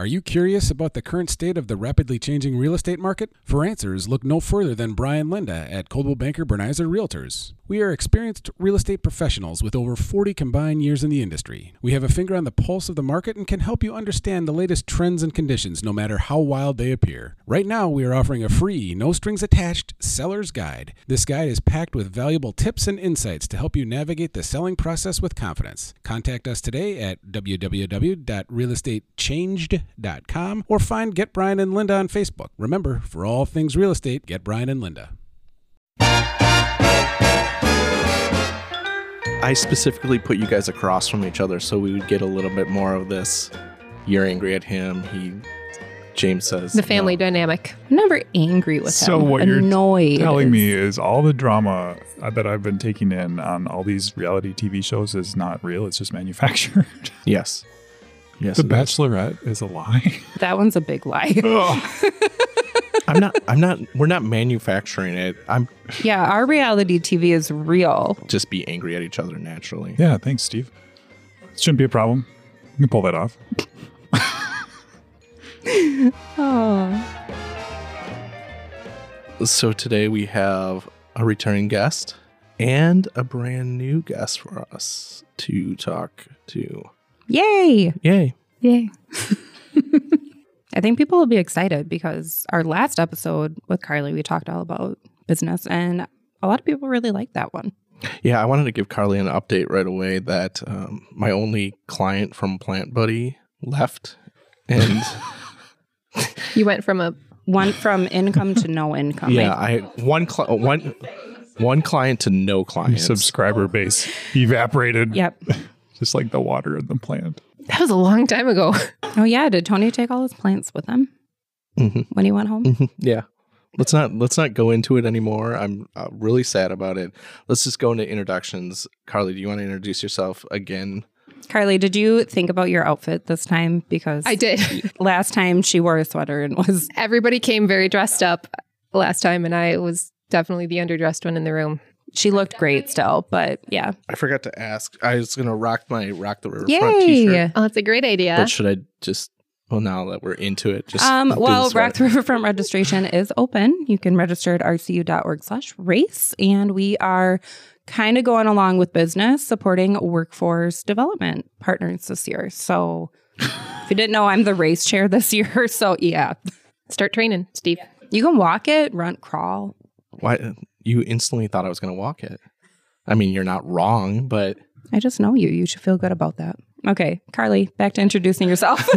Are you curious about the current state of the rapidly changing real estate market? For answers, look no further than Brian Linda at Coldwell Banker Brenizer Realtors. We are experienced real estate professionals with over 40 combined years in the industry. We have a finger on the pulse of the market and can help you understand the latest trends and conditions no matter how wild they appear. Right now, we are offering a free, no strings attached seller's guide. This guide is packed with valuable tips and insights to help you navigate the selling process with confidence. Contact us today at www.realestatechanged.com or find Get Brian and Linda on Facebook. Remember, for all things real estate, get Brian and Linda. I specifically put you guys across from each other so we would get a little bit more of this. You're angry at him. He, James says The family no. dynamic. I'm never angry with So him. what you're Annoyed telling me is all the drama that I've been taking in on all these reality TV shows is not real. It's just manufactured. Yes, yes. the. Bachelorette is a lie. that one's a big lie. I'm not. I'm not. We're not manufacturing it. I'm yeah, our reality TV is real. just be angry at each other naturally. yeah, thanks, Steve. Shouldn't be a problem. You can pull that off. Oh. So today we have a returning guest and a brand new guest for us to talk to. Yay! Yay! Yay. I think people will be excited because our last episode with Karlee, we talked all about business, and a lot of people really liked that one. Yeah, I wanted to give Karlee an update right away that um, my only client from Plant Buddy left, and You went from a One from income to no income. yeah, I- I one cli- one one client to no Your clients. subscriber base evaporated, Yep. just like the water in the plant. That was a long time ago. Oh yeah. Did Tony take all his plants with him Mhm. when he went home? Mhm, yeah. Let's not let's not go into it anymore. I'm uh, really sad about it. Let's just go into introductions. Karlee, do you want to introduce yourself again? Karlee, did you think about your outfit this time? Because I did. last time she wore a sweater and was Everybody came very dressed up last time, and I was definitely the underdressed one in the room. She looked great still, but yeah. I forgot to ask. I was gonna rock my rock the riverfront t-shirt. Oh, that's a great idea. But should I just well now that we're into it, just Um, do the well, sweater? Rock the Riverfront registration is open. You can register at rcu.org slash race. And we are kind of going along with business, supporting workforce development partners this year. So if you didn't know, I'm the race chair this year. So yeah, Start training, Steve. you can walk it, run, crawl. Why you instantly thought I was gonna walk it? I mean, you're not wrong, but I just know you. You should feel good about that. Okay, Karlee, back to introducing yourself.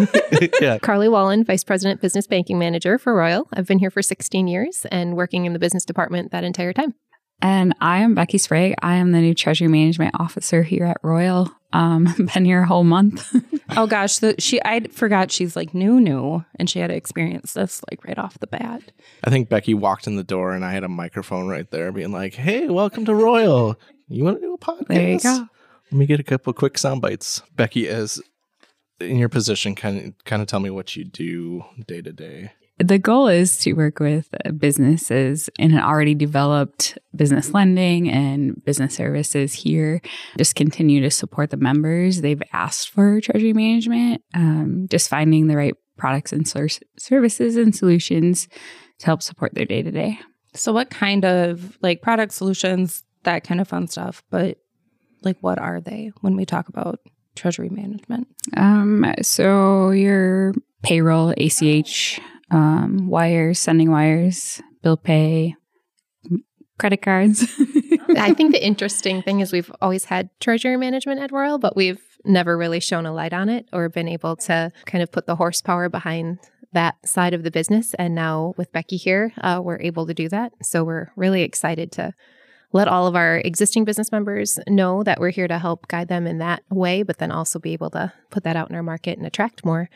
yeah. Karlee Wallen, Vice President Business Banking Manager for Royal. I've been here for 16 years and working in the business department that entire time. And I am Becky Sprague. I am the new Treasury Management Officer here at Royal. Um, been here a whole month. oh gosh, the, she I forgot she's like new, new, and she had to experience this like right off the bat. I think Becky walked in the door and I had a microphone right there being like, Hey, welcome to Royal. You want to do a podcast? There you go. Let me get a couple quick sound bites. Becky, as in your position, kind of kind of tell me what you do day to day. The goal is to work with businesses in an already developed business lending and business services here. Just continue to support the members. They've asked for treasury management, um, just finding the right products and services and solutions to help support their day to day. So, what kind of like product solutions, that kind of fun stuff, but like what are they when we talk about treasury management? Um, so your payroll, ACH, um, wires, sending wires, bill pay, credit cards. I think the interesting thing is we've always had treasury management at Royal, but we've never really shown a light on it or been able to kind of put the horsepower behind that side of the business. And now with Becky here, uh, we're able to do that. So we're really excited to let all of our existing business members know that we're here to help guide them in that way, but then also be able to put that out in our market and attract more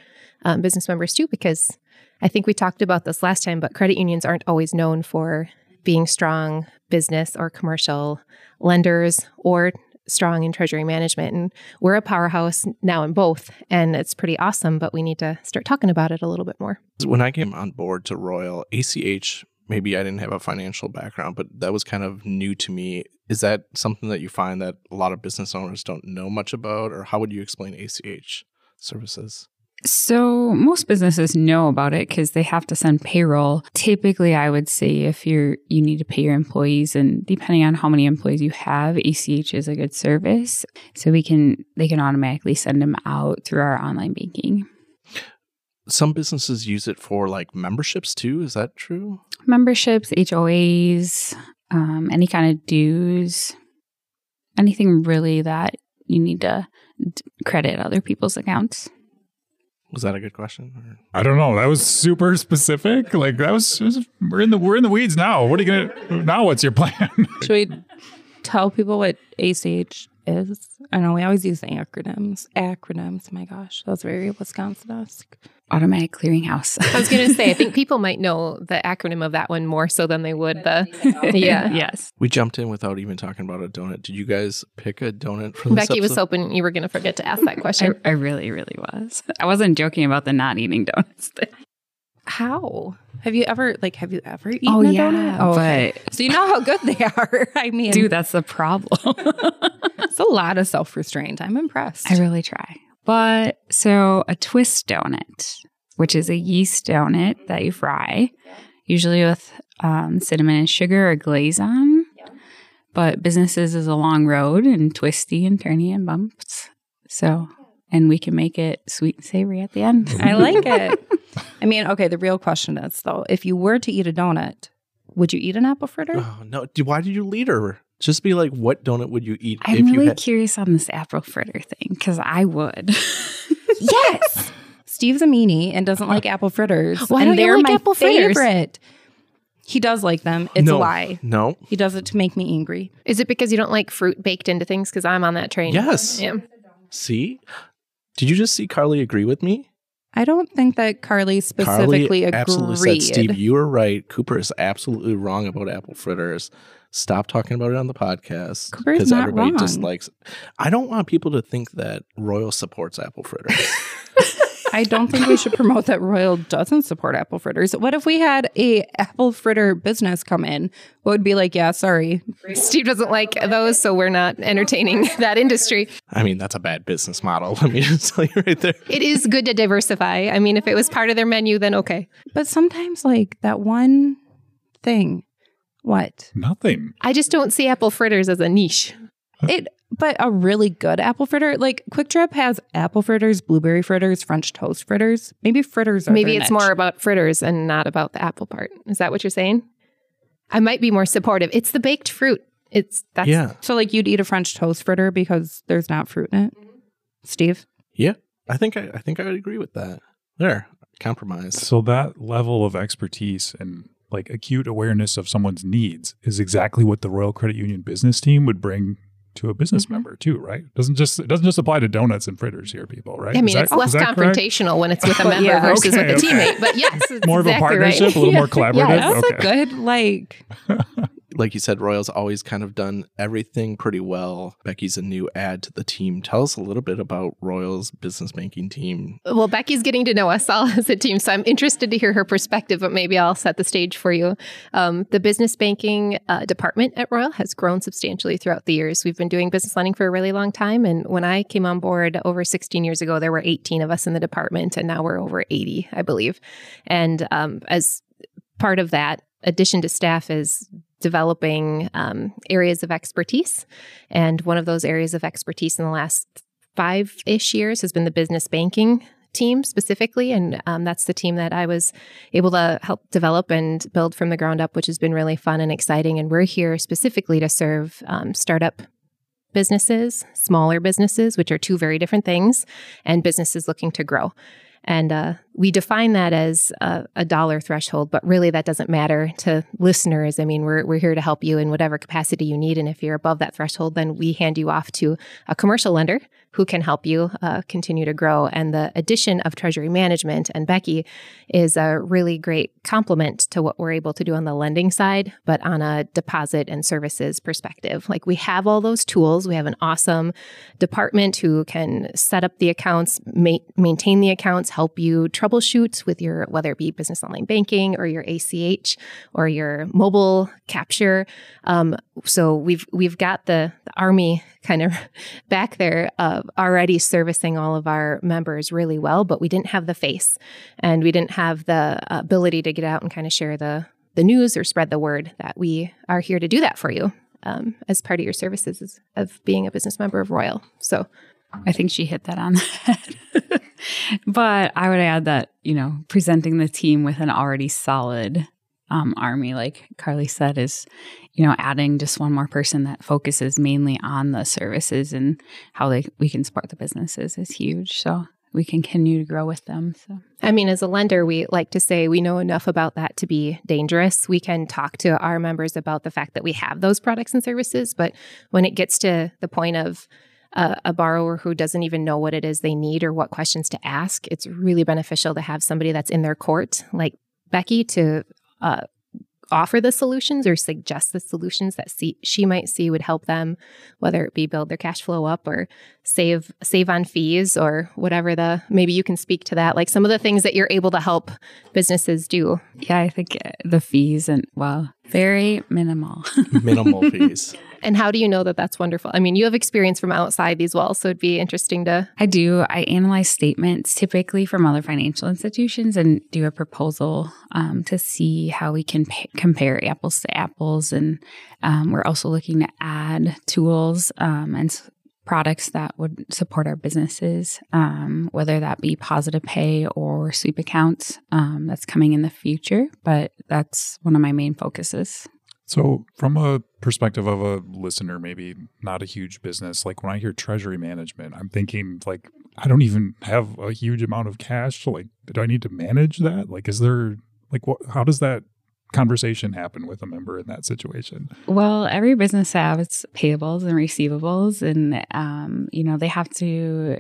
um, business members too. Because I think we talked about this last time, but credit unions aren't always known for being strong business or commercial lenders or strong in treasury management. And we're a powerhouse now in both, and it's pretty awesome, but we need to start talking about it a little bit more. When I came on board to Royal, ACH, maybe I didn't have a financial background, but that was kind of new to me. Is that something that you find that a lot of business owners don't know much about, or how would you explain ACH services? So most businesses know about it because they have to send payroll. Typically, I would say if you're you need to pay your employees, and depending on how many employees you have, ACH is a good service. So we can they can automatically send them out through our online banking. Some businesses use it for like memberships too. Is that true? Memberships, HOAs, um, any kind of dues, anything really that you need to credit other people's accounts. Was that a good question? Or- I don't know. That was super specific. Like that was, was- we're in the we're in the weeds now. What are you gonna now? What's your plan? Should we tell people what ACH is? I know we always use the acronyms. Acronyms. My gosh, that's very Wisconsin-esque. Automatic clearinghouse. I was going to say, I think people might know the acronym of that one more so than they would the. Yeah. yes. We jumped in without even talking about a donut. Did you guys pick a donut for this Becky was hoping you were going to forget to ask that I, question. I really, really was. I wasn't joking about the not eating donuts thing. How have you ever like? Have you ever eaten Oh, a yeah, donut? Oh, okay. but- so you know how good they are. I mean, Dude, that's the problem. it's a lot of self restraint. I'm impressed. I really try. But so a twist donut, which is a yeast donut that you fry, usually with um, cinnamon and sugar or glaze on. But businesses is a long road and twisty and turny and bumps. So, and we can make it sweet and savory at the end. I like it. I mean, okay. The real question is though, if you were to eat a donut, would you eat an apple fritter? Oh, no. Why did you lead her? Just be like, what donut would you eat I'm if you really had? curious on this apple fritter thing because I would. yes. Steve's a meanie and doesn't like apple fritters. Why and don't you they're like my apple fritters? favorite. He does like them. It's no, a lie. No. He does it to make me angry. Is it because you don't like fruit baked into things? Because I'm on that train. Yes. Yeah. See? Did you just see Karlee agree with me? I don't think that Karlee specifically Karlee agreed. absolutely said, Steve, you were right. Cooper is absolutely wrong about apple fritters. Stop talking about it on the podcast not everybody wrong. dislikes. I don't want people to think that Royal supports apple fritters. I don't think we should promote that Royal doesn't support apple fritters. What if we had a apple fritter business come in? What would be like, yeah, sorry. Steve doesn't like those, so we're not entertaining that industry. I mean, that's a bad business model. Let me just tell you right there. It is good to diversify. I mean, if it was part of their menu, then okay. But sometimes like that one thing. What? Nothing. I just don't see apple fritters as a niche. It but a really good apple fritter, like Kwik Trip has apple fritters, blueberry fritters, French toast fritters. Maybe fritters are Maybe their it's niche. more about fritters and not about the apple part. Is that what you're saying? I might be more supportive. It's the baked fruit. It's that's Yeah. So like you'd eat a French toast fritter because there's not fruit in it. Mm-hmm. Steve? Yeah. I think I, I think I would agree with that. There. Compromise. So that level of expertise and like acute awareness of someone's needs is exactly what the Royal Credit Union business team would bring to a business Mm-hmm. member too, right? Doesn't just it doesn't just apply to donuts and fritters here, people, right? I mean, that- it's less is that correct? confrontational when it's with a member Yeah, versus okay, with a okay. teammate. But yes, it's More of a exactly right. partnership, a little Yeah. more collaborative. Yes. That's Okay. a good like like you said, Royal's always kind of done everything pretty well. Becky's a new add to the team. Tell us a little bit about Royal's business banking team. Well, Becky's getting to know us all as a team, so I'm interested to hear her perspective, but maybe I'll set the stage for you. Um, the business banking uh, department at Royal has grown substantially throughout the years. We've been doing business lending for a really long time. And when I came on board over 16 years ago, there were 18 of us in the department, and now we're over 80, I believe. And um, as part of that, addition to staff is developing um, areas of expertise. And one of those areas of expertise in the last five ish years has been the business banking team specifically. And um, that's the team that I was able to help develop and build from the ground up, which has been really fun and exciting. And we're here specifically to serve um, startup businesses, smaller businesses, which are two very different things, and businesses looking to grow. And uh, we define that as a, a dollar threshold, but really that doesn't matter to listeners. I mean, we're, we're here to help you in whatever capacity you need. And if you're above that threshold, then we hand you off to a commercial lender who can help you uh, continue to grow. And the addition of treasury management and Becky is a really great complement to what we're able to do on the lending side, but on a deposit and services perspective. Like we have all those tools. We have an awesome department who can set up the accounts, ma- maintain the accounts, help you troubleshoot with your, whether it be business online banking or your ACH or your mobile capture. Um, so we've we've got the, the army kind of back there of already servicing all of our members really well, but we didn't have the face and we didn't have the ability to get out and kind of share the the news or spread the word that we are here to do that for you um, as part of your services of being a business member of Royal. So I think she hit that on the head. but I would add that, you know, presenting the team with an already solid um, army, like Karlee said, is, you know, adding just one more person that focuses mainly on the services and how they we can support the businesses is huge. So we continue to grow with them. So, I mean, as a lender, we like to say we know enough about that to be dangerous. We can talk to our members about the fact that we have those products and services, but when it gets to the point of uh, a borrower who doesn't even know what it is they need or what questions to ask, it's really beneficial to have somebody that's in their court, like Becky, to uh, offer the solutions or suggest the solutions that see, she might see would help them whether it be build their cash flow up or save save on fees or whatever the maybe you can speak to that like some of the things that you're able to help businesses do. Yeah i think uh, the fees and well very minimal minimal fees and how do you know that that's wonderful? I mean, you have experience from outside these walls, so it'd be interesting to. I do. I analyze statements typically from other financial institutions and do a proposal um, to see how we can p- compare apples to apples. And um, we're also looking to add tools um, and s- products that would support our businesses, um, whether that be positive pay or sweep accounts. Um, that's coming in the future, but that's one of my main focuses. So, from a perspective of a listener, maybe not a huge business, like when I hear treasury management, I'm thinking like I don't even have a huge amount of cash. So like, do I need to manage that? Like, is there like what? How does that conversation happen with a member in that situation? Well, every business has payables and receivables, and um, you know they have to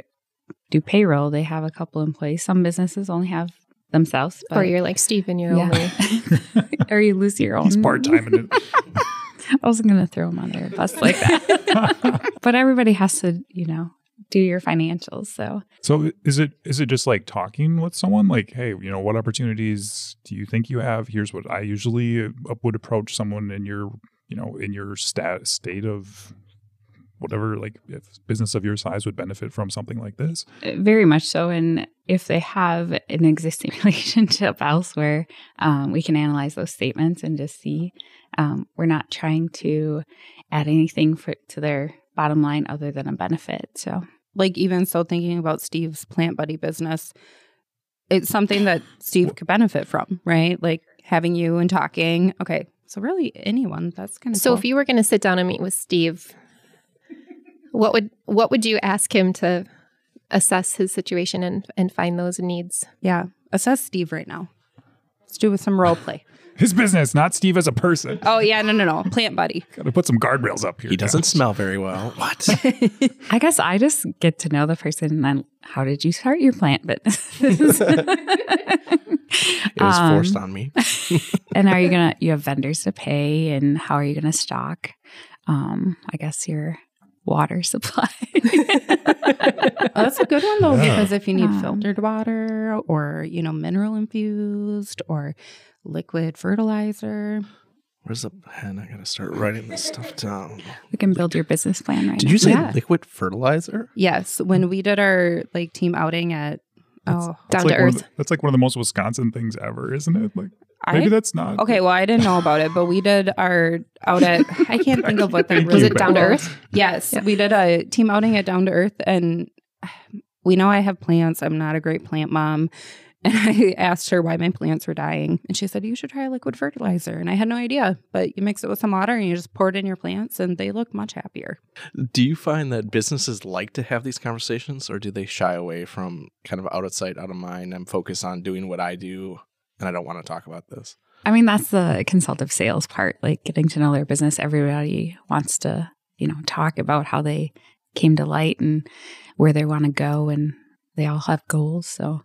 do payroll. They have a couple in place. Some businesses only have themselves. But, or you're like Stephen, you're yeah. only, or you lose your own. He's part time. I wasn't going to throw him on there bus like that, but everybody has to, you know, do your financials. So, so is it is it just like talking with someone? Like, hey, you know, what opportunities do you think you have? Here's what I usually uh, would approach someone in your, you know, in your stat state of whatever like if business of your size would benefit from something like this uh, very much so and if they have an existing relationship elsewhere um, we can analyze those statements and just see um, we're not trying to add anything for, to their bottom line other than a benefit so like even so thinking about steve's plant buddy business it's something that steve could benefit from right like having you and talking okay so really anyone that's kind of so cool. if you were going to sit down and meet with steve what would what would you ask him to assess his situation and and find those needs? Yeah, assess Steve right now. Let's do with some role play. His business, not Steve as a person. Oh yeah, no, no, no, plant buddy. Got to put some guardrails up here. He doesn't guys. smell very well. What? I guess I just get to know the person and then how did you start your plant business? it was um, forced on me. and are you gonna you have vendors to pay and how are you gonna stock? Um, I guess your water supply. oh, that's a good one though, yeah. because if you need um, filtered water or, you know, mineral infused or liquid fertilizer. Where's the pen? I gotta start writing this stuff down. We can build your business plan right Did now. you say yeah. liquid fertilizer? Yes. When we did our like team outing at that's, oh, that's down like to earth. The, that's like one of the most Wisconsin things ever, isn't it? Like Maybe I, that's not. Okay, well, I didn't know about it, but we did our out at I can't think of what the was it down to earth? Yes, yeah. we did a team outing at Down to Earth, and we know I have plants. I'm not a great plant mom, and I asked her why my plants were dying, and she said you should try liquid fertilizer, and I had no idea. But you mix it with some water, and you just pour it in your plants, and they look much happier. Do you find that businesses like to have these conversations, or do they shy away from kind of out of sight, out of mind? I'm focused on doing what I do and I don't want to talk about this. I mean, that's the consultative sales part, like getting to know their business. Everybody wants to, you know, talk about how they came to light and where they want to go, and they all have goals. So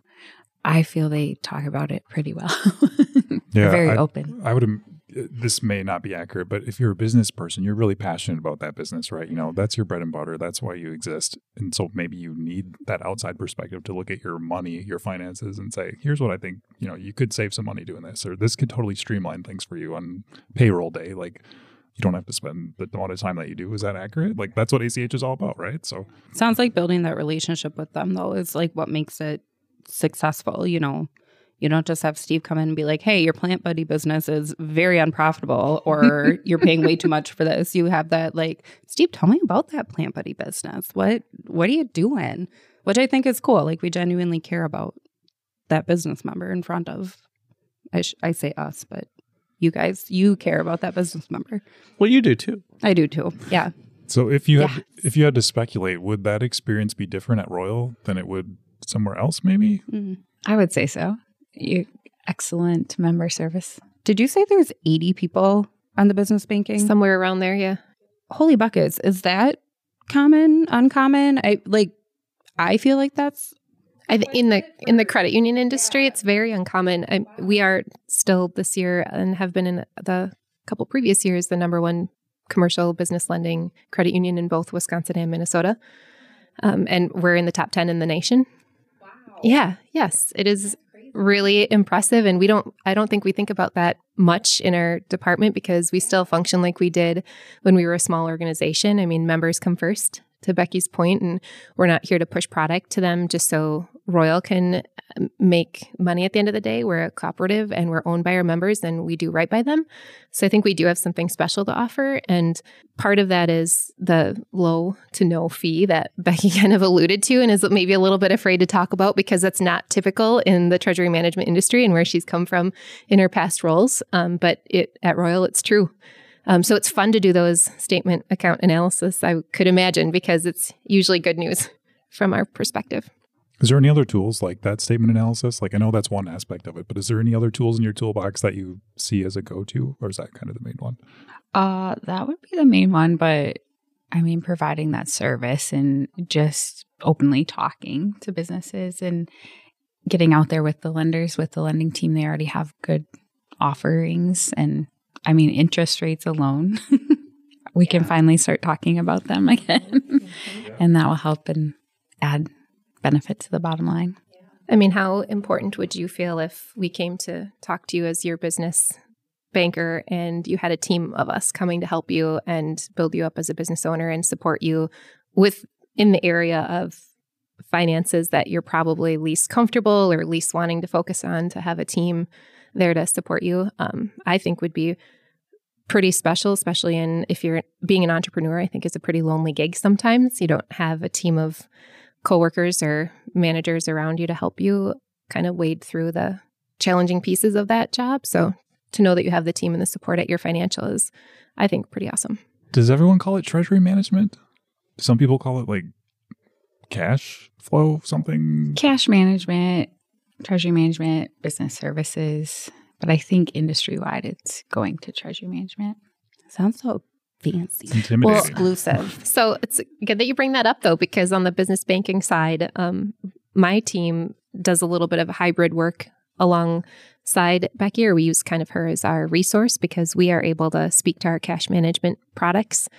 I feel they talk about it pretty well. yeah, very I, open. I would this may not be accurate, but if you're a business person, you're really passionate about that business, right? You know, mm-hmm. that's your bread and butter. That's why you exist. And so maybe you need that outside perspective to look at your money, your finances, and say, here's what I think, you know, you could save some money doing this, or this could totally streamline things for you on payroll day. Like, you don't have to spend the amount of time that you do. Is that accurate? Like that's what ACH is all about, right? So Sounds like building that relationship with them though is like what makes it successful, you know. You don't just have Steve come in and be like, "Hey, your plant buddy business is very unprofitable or you're paying way too much for this." You have that like, "Steve, tell me about that plant buddy business. What what are you doing?" Which I think is cool. Like we genuinely care about that business member in front of I, sh- I say us, but you guys, you care about that business member. Well, you do too. I do too. Yeah. So if you had if you had to speculate, would that experience be different at Royal than it would somewhere else? Maybe. Mhm. I would say so. You excellent member service. Did you say there's 80 people on the business banking? Somewhere around there, yeah. Holy buckets. Is that common, uncommon? I like I feel like that's I th- in the in the credit union industry, it's very uncommon. I, we are still this year and have been in the couple previous years the number one commercial business lending credit union in both Wisconsin and Minnesota, um, and we're in the top ten in the nation. Yeah, yes, it is really impressive, and we don't. I don't think we think about that much in our department because we still function like we did when we were a small organization. I mean, members come first. To Becky's point, and we're not here to push product to them just so Royal can um, make money at the end of the day. We're a cooperative and we're owned by our members and we do right by them. So I think we do have something special to offer. And part of that is the low to no fee that Becky kind of alluded to and is maybe a little bit afraid to talk about because that's not typical in the treasury management industry and where she's come from in her past roles. Um, but it at Royal, it's true. Um, so it's fun to do those statement account analysis, I could imagine, because it's usually good news from our perspective. Is there any other tools like that statement analysis? Like I know that's one aspect of it, but is there any other tools in your toolbox that you see as a go-to, or is that kind of the main one? Uh, that would be the main one, but I mean, providing that service and just openly talking to businesses and getting out there with the lenders, with the lending team, they already have good offerings. And I mean, interest rates alone, we can finally start talking about them again. and that will help and add benefit to the bottom line. I mean, how important would you feel if we came to talk to you as your business banker and you had a team of us coming to help you and build you up as a business owner and support you with in the area of finances that you're probably least comfortable or least wanting to focus on to have a team there to support you um, i think would be pretty special especially in if you're being an entrepreneur i think is a pretty lonely gig sometimes you don't have a team of coworkers or managers around you to help you kind of wade through the challenging pieces of that job. So to know that you have the team and the support at your financial is, I think, pretty awesome. Does everyone call it treasury management? Some people call it like cash flow something. Cash management, treasury management, business services. But I think industry wide, it's going to treasury management. sounds so fancy. It's intimidating. Well, Exclusive. So it's good that you bring that up, though, because on the business banking side, um, my team does a little bit of hybrid work alongside Becky, or we use kind of her as our resource because we are able to speak to our cash management products,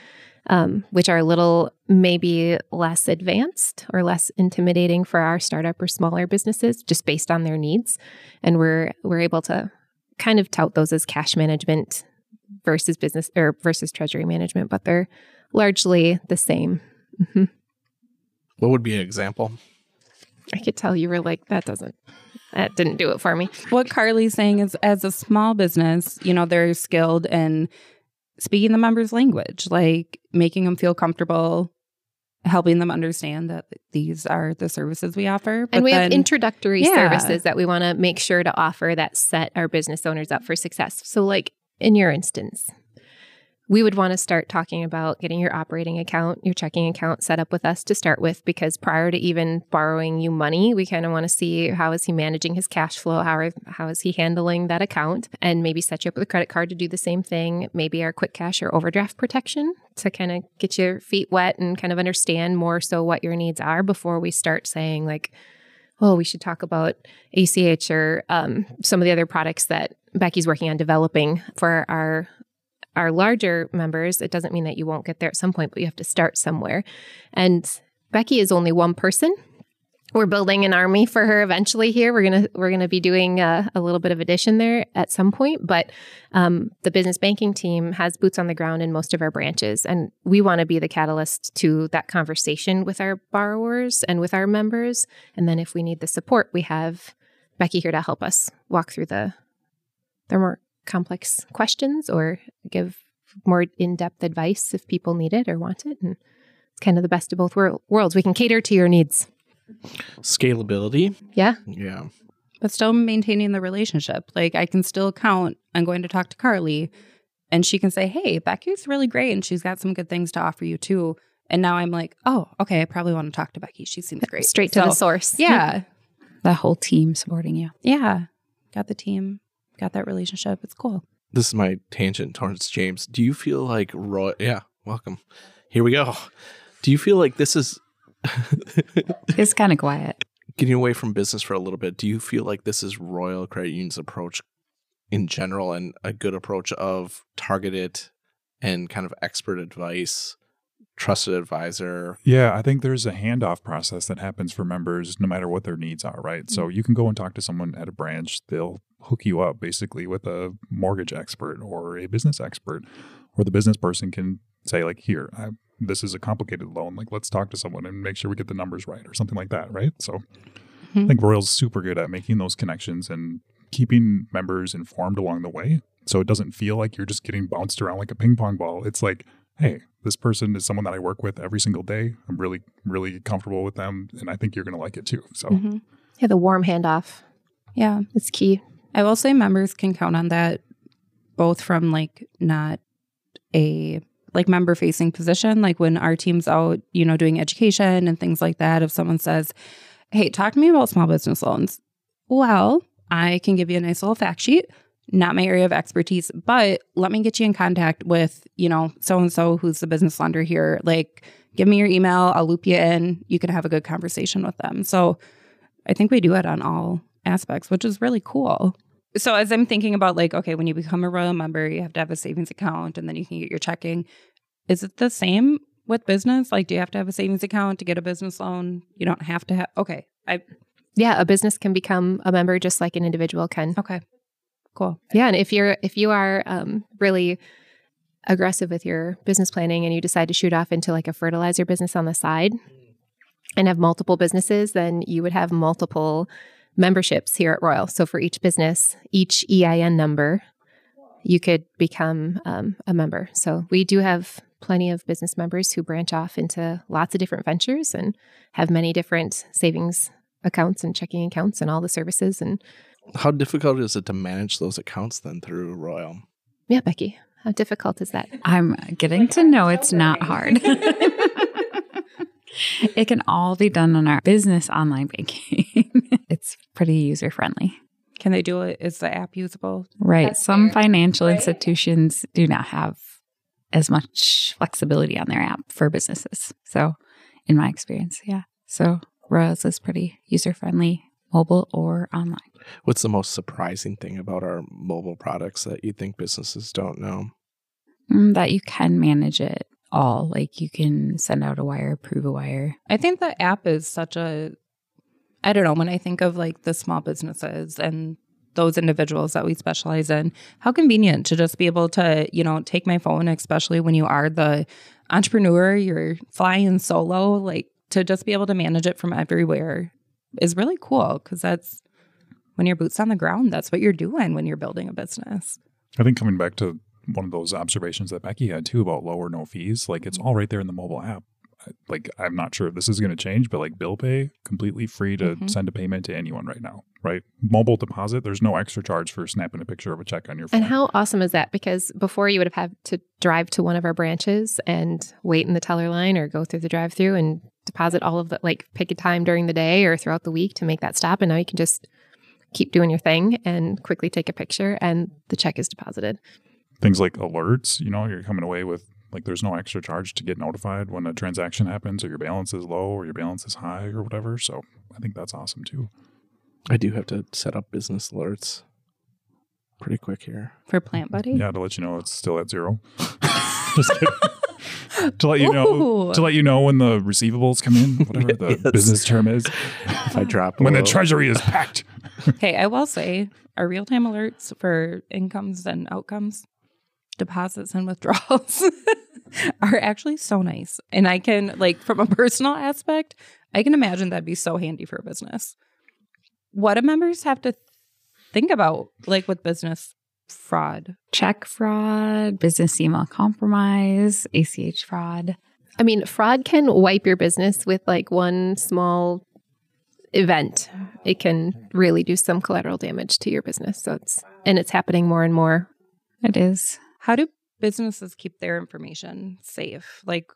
um, which are a little maybe less advanced or less intimidating for our startup or smaller businesses, just based on their needs, and we're we're able to kind of tout those as cash management versus business or versus treasury management, but they're largely the same. Mhm. What would be an example? I could tell you were like, that doesn't, that didn't do it for me. what Karlee's saying is as a small business, you know, they're skilled in speaking the members' language, like making them feel comfortable, helping them understand that these are the services we offer. and we have introductory Yeah. services that we want to make sure to offer that set our business owners up for success. So, like in your instance, we would want to start talking about getting your operating account, your checking account set up with us to start with, because prior to even borrowing you money, we kind of want to see how is he managing his cash flow, how are, how is he handling that account, and maybe set you up with a credit card to do the same thing. Maybe our quick cash or overdraft protection to kind of get your feet wet and kind of understand more so what your needs are before we start saying like, oh, we should talk about ACH or um, some of the other products that Becky's working on developing for our our larger members. It doesn't mean that you won't get there at some point, but you have to start somewhere. And Becky is only one person. we're building an army for her eventually here we're gonna we're gonna be doing a, a little bit of addition there at some point but um, the business banking team has boots on the ground in most of our branches and we want to be the catalyst to that conversation with our borrowers and with our members and then if we need the support we have becky here to help us walk through the the more complex questions or give more in-depth advice if people need it or want it and it's kind of the best of both wor- worlds we can cater to your needs Scalability. yeah Yeah. but still maintaining the relationship. Like I can still count i'm going to talk to Karlee and she can say, Hey, Becky's really great and she's got some good things to offer you too. And now I'm like, oh, okay, I probably want to talk to Becky. She seems great. straight to the source Yeah. The whole team supporting you. Yeah. Got the team, got that relationship. It's cool. This is my tangent towards James. Do you feel like Roy? Yeah, welcome. Here we go. Do you feel like this is It's kind of quiet. getting away from business for a little bit? Do you feel like this is Royal Credit Union's approach in general and a good approach of targeted and kind of expert advice, trusted advisor? Yeah, I think there's a handoff process that happens for members no matter what their needs are, right? So mm-hmm. you can go and talk to someone at a branch, they'll hook you up basically with a mortgage expert or a business expert, or the business person can say, like, here, I, this is a complicated loan. Like, let's talk to someone and make sure we get the numbers right or something like that, right? So I Mhm. think Royal's super good at making those connections and keeping members informed along the way. So it doesn't feel like you're just getting bounced around like a ping pong ball. It's like, hey, this person is someone that I work with every single day. I'm really, really comfortable with them. And I think you're going to like it too. So Mhm. Yeah, the warm handoff Yeah. it's key. I will say members can count on that both from like not a like member facing position, like when our team's out, you know, doing education and things like that. If someone says, Hey, talk to me about small business loans. Well, I can give you a nice little fact sheet. Not my area of expertise, but let me get you in contact with, you know, so and so who's the business lender here. Like, give me your email, I'll loop you in. You can have a good conversation with them. So I think we do it on all aspects, which is really cool. So as I'm thinking about like, okay, when you become a Royal member, you have to have a savings account and then you can get your checking. Is it the same with business? Like, do you have to have a savings account to get a business loan? You don't have to have. Okay, I Yeah, a business can become a member just like an individual can. okay, cool. Yeah, and if you're if you are um, really aggressive with your business planning and you decide to shoot off into like a fertilizer business on the side and have multiple businesses, then you would have multiple memberships here at Royal. So for each business, each EIN number, you could become um, a member. So we do have plenty of business members who branch off into lots of different ventures and have many different savings accounts and checking accounts and all the services. And How difficult is it to manage those accounts then through Royal? yeah, Becky, how difficult is that? I'm getting to know it's not hard. it can all be done on our business online banking. it's pretty user friendly. Can they do it? Is the app usable? Right. That's Some fair. financial institutions do not have as much flexibility on their app for businesses. So, in my experience, yeah. So, Rose is pretty user friendly, mobile or online. What's the most surprising thing about our mobile products that you think businesses don't know? Mm, that you can manage it all. Like you can send out a wire, approve a wire. I think the app is such a I don't know, when I think of like the small businesses and those individuals that we specialize in, how convenient to just be able to, you know, take my phone, especially when you are the entrepreneur, you're flying solo, like to just be able to manage it from everywhere is really cool because that's when your boots on the ground, that's what you're doing when you're building a business. I think coming back to one of those observations that Becky had too about low or no fees, like it's all right there in the mobile app. Like I'm not sure if this is going to change, but like bill pay, completely free to Mhm. send a payment to anyone right now, right? Mobile deposit, there's no extra charge for snapping a picture of a check on your phone. And how awesome is that? Because before you would have had to drive to one of our branches and wait in the teller line or go through the drive through and deposit all of the, like, pick a time during the day or throughout the week to make that stop. And now you can just keep doing your thing and quickly take a picture and the check is deposited. Things like alerts, you know, you're coming away with like there's no extra charge to get notified when a transaction happens or your balance is low or your balance is high or whatever. So I think that's awesome too. I do have to set up business alerts pretty quick here. For Plant Buddy? Yeah, to let you know it's still at zero. Just kidding. to let you know Ooh. to let you know when the receivables come in, whatever the Yes. business term is. If I drop when the treasury is packed. hey, I will say our real time alerts for incomes and outcomes, deposits and withdrawals are actually so nice. And I can, like, from a personal aspect, I can imagine that'd be so handy for a business. What do members have to think about, like, with business fraud? Check fraud, business email compromise, ACH fraud. I mean, fraud can wipe your business with like one small event. It can really do some collateral damage to your business. So it's and it's happening more and more. It is. How do businesses keep their information safe? Like,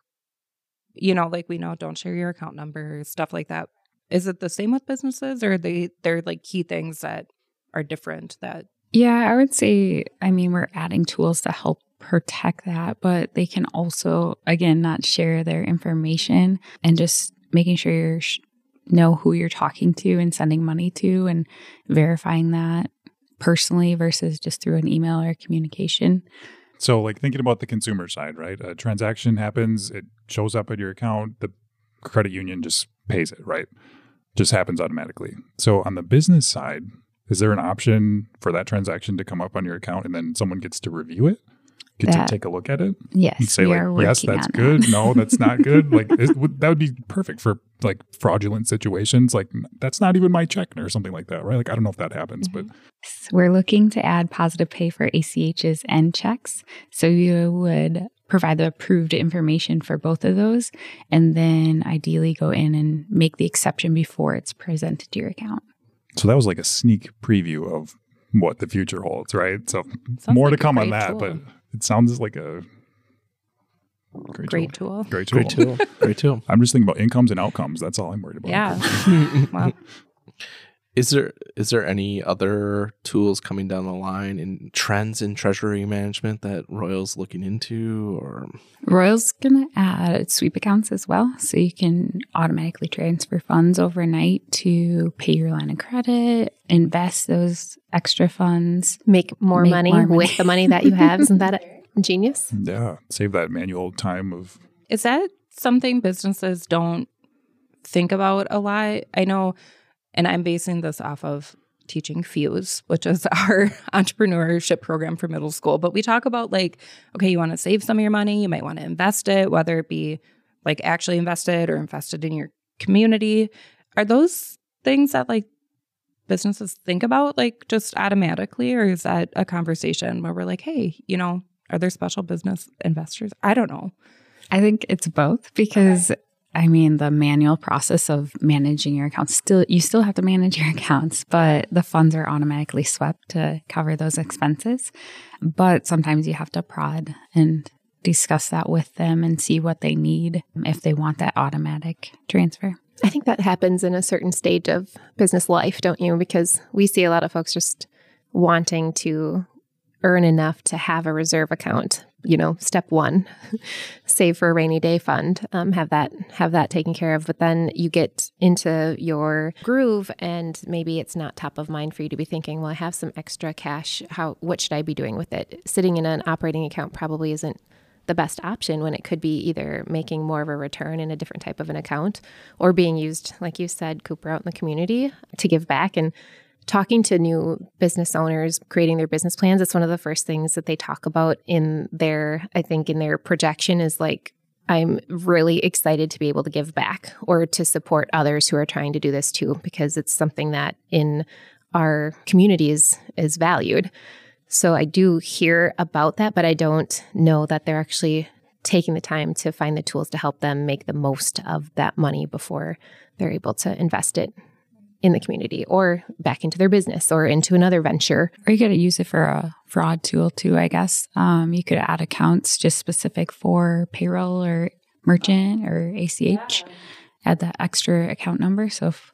you know, like we know, don't share your account number, stuff like that. Is it the same with businesses, or they they're like key things that are different? That Yeah, I would say, I mean, we're adding tools to help protect that, but they can also, again, not share their information and just making sure you sh- know who you're talking to and sending money to and verifying that personally versus just through an email or communication. So, like thinking about the consumer side, right? A transaction happens, it shows up at your account, the credit union just pays it, right? Just happens automatically. So, on the business side, is there an option for that transaction to come up on your account and then someone gets to review it? Get That- to take a look at it Yes, and say we like, yes, that's good. That. No, that's not good. like it, would- that would be perfect for like fraudulent situations. Like that's not even my check or something like that, right? Like I don't know if that happens, but mm-hmm. So We're looking to add positive pay for ACHs and checks. So you would provide the approved information for both of those and then ideally go in and make the exception before it's presented to your account. So that was like a sneak preview of what the future holds, right? So Sounds more like to come on that, tool. but it sounds like a great, great tool. tool. Great tool. Great tool. Great tool. I'm just thinking about incomes and outcomes. That's all I'm worried about. Yeah. Wow. Is there is there any other tools coming down the line in trends in treasury management that Royal's looking into or Royal's going to add sweep accounts as well. So you can automatically transfer funds overnight to pay your line of credit, invest those extra funds. Make more, Make money, more money. with the money that you have. Isn't that genius? Yeah. Save that manual time of Is that something businesses don't think about a lot? I know, and I'm basing this off of teaching Fuse, which is our entrepreneurship program for middle school. But we talk about like, okay, you want to save some of your money, you might want to invest it, whether it be like actually invested or invested in your community. Are those things that like businesses think about like just automatically, or is that a conversation where we're like, hey, you know, are there special business investors? I don't know. I think it's both because I mean the manual process of managing your accounts still you still have to manage your accounts, but the funds are automatically swept to cover those expenses. But sometimes you have to prod and discuss that with them and see what they need if they want that automatic transfer. I think that happens in a certain stage of business life, don't you? Because we see a lot of folks just wanting to earn enough to have a reserve account. You know, step one, save for a rainy day fund, um, have that have that taken care of. But then you get into your groove, and maybe it's not top of mind for you to be thinking, "Well, I have some extra cash. How? What should I be doing with it?" Sitting in an operating account probably isn't the best option when it could be either making more of a return in a different type of an account or being used, like you said, Cooper, out in the community to give back. And talking to new business owners, creating their business plans, it's one of the first things that they talk about in their, I think, in their projection is like, I'm really excited to be able to give back or to support others who are trying to do this too, because it's something that in our communities is valued. So I do hear about that, but I don't know that they're actually taking the time to find the tools to help them make the most of that money before they're able to invest it in the community or back into their business or into another venture. Or you could use it for a fraud tool too, I guess. Um, you could add accounts just specific for payroll or merchant or ACH. Add that extra account number. So if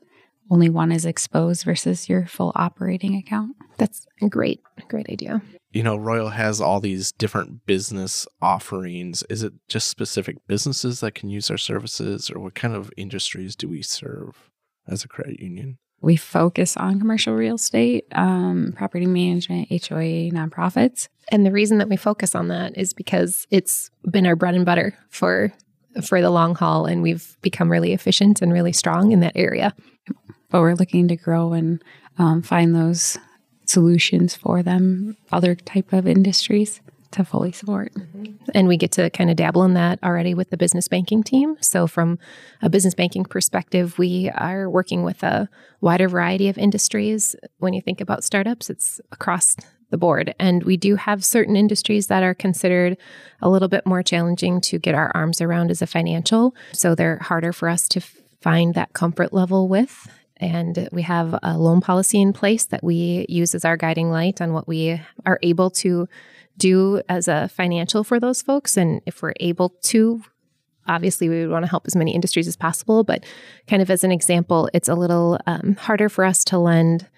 only one is exposed versus your full operating account. That's a great, great idea. you know, Royal has all these different business offerings. Is it just specific businesses that can use our services, or what kind of industries do we serve as a credit union? We focus on commercial real estate, um, property management, HOA, nonprofits. And the reason that we focus on that is because it's been our bread and butter for for the long haul and we've become really efficient and really strong in that area. But we're looking to grow and um, find those solutions for them, other type of industries to fully support. Mm-hmm. And we get to kind of dabble in that already with the business banking team. So, from a business banking perspective, we are working with a wider variety of industries. When you think about startups, it's across the board. And we do have certain industries that are considered a little bit more challenging to get our arms around as a financial. So, they're harder for us to find that comfort level with. And we have a loan policy in place that we use as our guiding light on what we are able to do as a financial for those folks. And if we're able to, obviously we would want to help as many industries as possible. But kind of as an example, it's a little um, harder for us to lend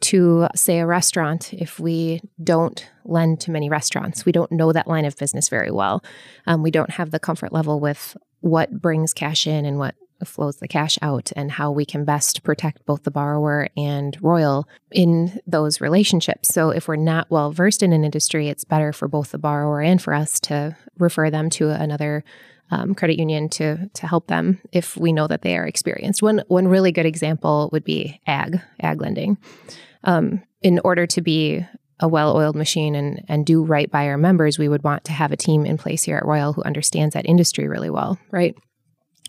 to, say, a restaurant if we don't lend to many restaurants. We don't know that line of business very well. Um, we don't have the comfort level with what brings cash in and what flows the cash out and how we can best protect both the borrower and Royal in those relationships. So if we're not well versed in an industry, it's better for both the borrower and for us to refer them to another um, credit union to to help them if we know that they are experienced. One one really good example would be ag ag lending. Um, in order to be a well-oiled machine and and do right by our members, we would want to have a team in place here at Royal who understands that industry really well, right?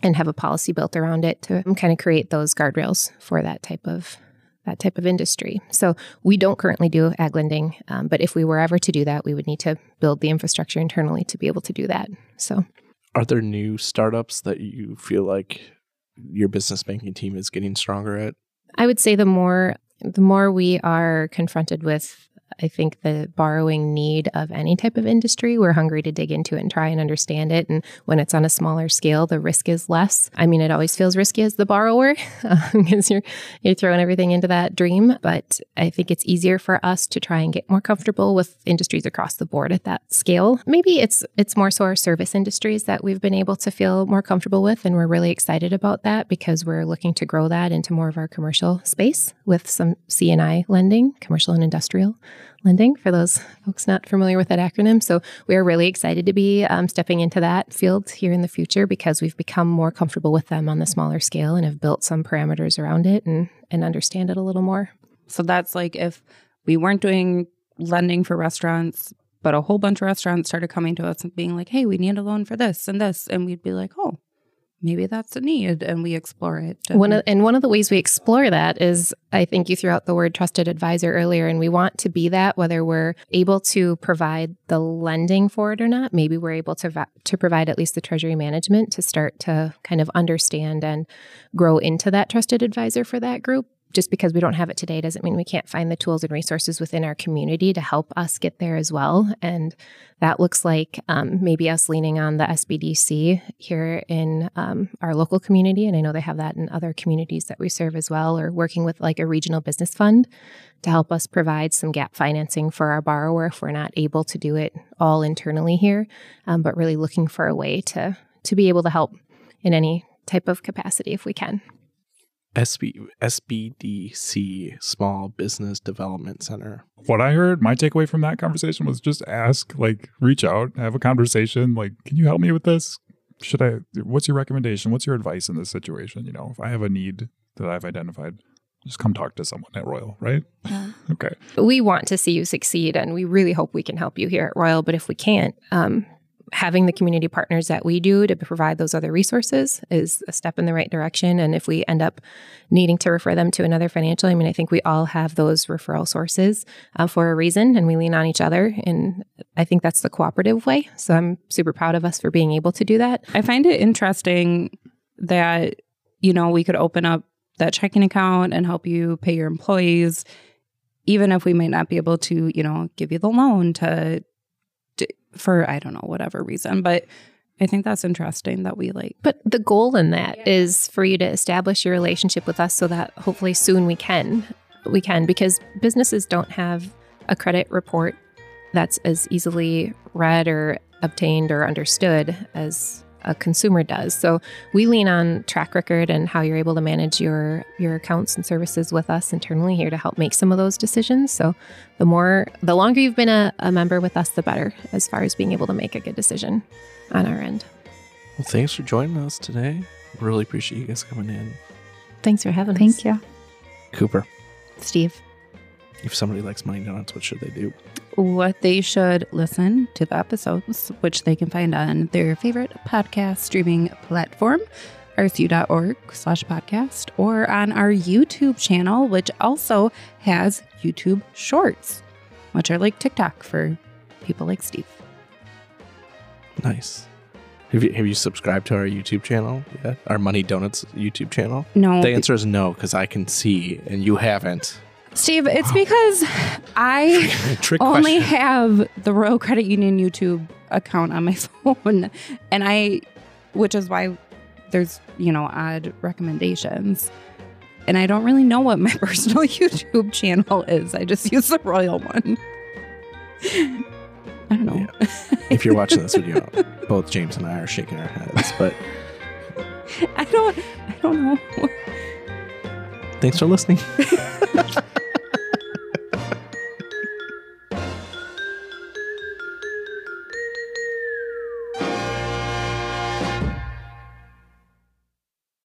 And have a policy built around it to kind of create those guardrails for that type of that type of industry. So we don't currently do ag lending, um, but if we were ever to do that, we would need to build the infrastructure internally to be able to do that. So, are there new startups that you feel like your business banking team is getting stronger at? I would say the more the more we are confronted with I think the borrowing need of any type of industry, we're hungry to dig into it and try and understand it. And when it's on a smaller scale, the risk is less. I mean, it always feels risky as the borrower um, because you're you're throwing everything into that dream. But I think it's easier for us to try and get more comfortable with industries across the board at that scale. Maybe it's it's more so our service industries that we've been able to feel more comfortable with, and we're really excited about that because we're looking to grow that into more of our commercial space with some C&I lending, commercial and industrial lending for those folks not familiar with that acronym. So we are really excited to be um, stepping into that field here in the future because we've become more comfortable with them on the smaller scale and have built some parameters around it and, and understand it a little more. So that's like if we weren't doing lending for restaurants, but a whole bunch of restaurants started coming to us and being like, hey, we need a loan for this and this. And we'd be like, oh, maybe that's a need and we explore it. And one of, and one of the ways we explore that is I think you threw out the word trusted advisor earlier and we want to be that whether we're able to provide the lending for it or not. Maybe we're able to to provide at least the treasury management to start to kind of understand and grow into that trusted advisor for that group just because we don't have it today doesn't mean we can't find the tools and resources within our community to help us get there as well. And that looks like um, maybe us leaning on the SBDC here in um, our local community. And I know they have that in other communities that we serve as well, or working with like a regional business fund to help us provide some gap financing for our borrower if we're not able to do it all internally here, um, but really looking for a way to to be able to help in any type of capacity if we can. SB, SBDC, Small Business Development Center. What I heard, my takeaway from that conversation was just ask, like, reach out, have a conversation. Like, can you help me with this? Should I, what's your recommendation? What's your advice in this situation? You know, if I have a need that I've identified, just come talk to someone at Royal, right? Yeah. okay. We want to see you succeed and we really hope we can help you here at Royal. But if we can't, um, having the community partners that we do to provide those other resources is a step in the right direction. And if we end up needing to refer them to another financial, I mean, I think we all have those referral sources uh, for a reason and we lean on each other. And I think that's the cooperative way. So I'm super proud of us for being able to do that. I find it interesting that, you know, we could open up that checking account and help you pay your employees even if we might not be able to, you know, give you the loan to for I don't know whatever reason, but I think that's interesting that we like. But the goal in that yeah. is for you to establish your relationship with us so that hopefully soon we can we can because businesses don't have a credit report that's as easily read or obtained or understood as a consumer does. So we lean on track record and how you're able to manage your your accounts and services with us internally here to help make some of those decisions. So the more the longer you've been a, a member with us, the better as far as being able to make a good decision on our end. Well, thanks for joining us today. Really appreciate you guys coming in. Thanks for having us. Thank you. Cooper, Steve. if somebody likes Money Donuts, what should they do? What they should listen to the episodes, which they can find on their favorite podcast streaming platform, rcu.org slash podcast, or on our YouTube channel, which also has YouTube shorts, which are like TikTok for people like Steve. Nice. Have you, have you subscribed to our YouTube channel yet? Our Money Donuts YouTube channel? No, The answer is no, because I can see and you haven't. Steve, it's because I Trick only question. have the Royal Credit Union YouTube account on my phone, and I, which is why there's you know odd recommendations, and I don't really know what my personal YouTube channel is. I just use the Royal one. I don't know. if you're watching this video, both James and I are shaking our heads. But I don't. I don't know. thanks for listening.